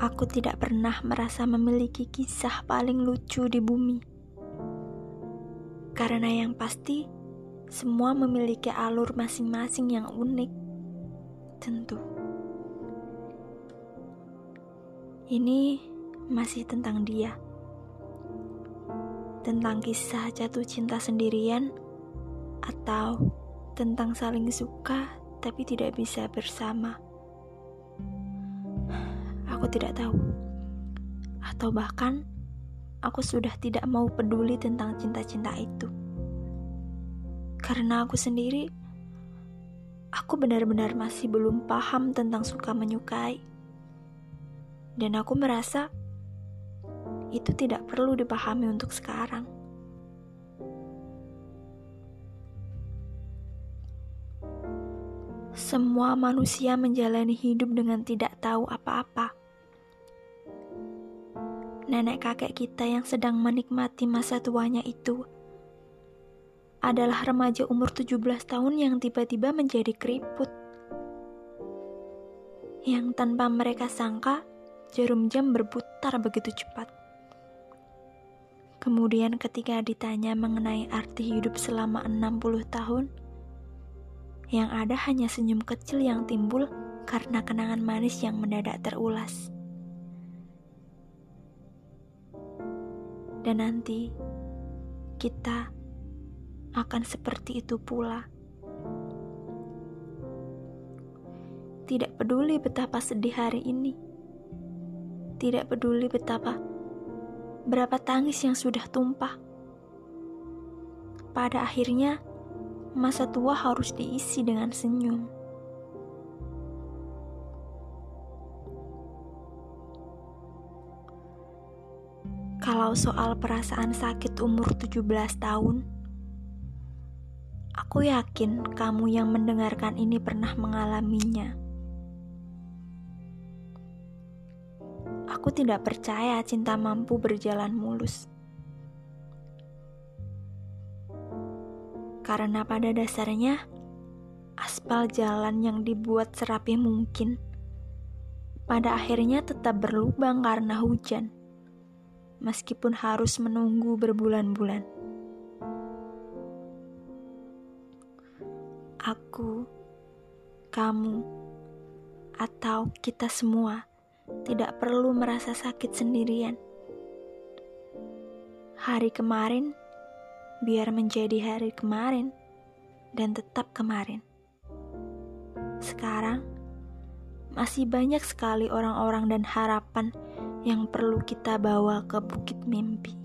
Aku tidak pernah merasa memiliki kisah paling lucu di bumi. Karena yang pasti, semua memiliki alur masing-masing yang unik. Tentu. Ini masih tentang dia. Tentang kisah jatuh cinta sendirian atau tentang saling suka tapi tidak bisa bersama aku tidak tahu. Atau bahkan aku sudah tidak mau peduli tentang cinta-cinta itu. Karena aku sendiri aku benar-benar masih belum paham tentang suka menyukai. Dan aku merasa itu tidak perlu dipahami untuk sekarang. Semua manusia menjalani hidup dengan tidak tahu apa-apa nenek kakek kita yang sedang menikmati masa tuanya itu adalah remaja umur 17 tahun yang tiba-tiba menjadi keriput. Yang tanpa mereka sangka, jarum jam berputar begitu cepat. Kemudian ketika ditanya mengenai arti hidup selama 60 tahun, yang ada hanya senyum kecil yang timbul karena kenangan manis yang mendadak terulas. Dan nanti kita akan seperti itu pula. Tidak peduli betapa sedih hari ini, tidak peduli betapa berapa tangis yang sudah tumpah. Pada akhirnya, masa tua harus diisi dengan senyum. Kalau soal perasaan sakit umur 17 tahun, aku yakin kamu yang mendengarkan ini pernah mengalaminya. Aku tidak percaya cinta mampu berjalan mulus. Karena pada dasarnya, aspal jalan yang dibuat serapi mungkin pada akhirnya tetap berlubang karena hujan meskipun harus menunggu berbulan-bulan. Aku, kamu, atau kita semua tidak perlu merasa sakit sendirian. Hari kemarin biar menjadi hari kemarin dan tetap kemarin. Sekarang masih banyak sekali orang-orang dan harapan yang perlu kita bawa ke bukit mimpi.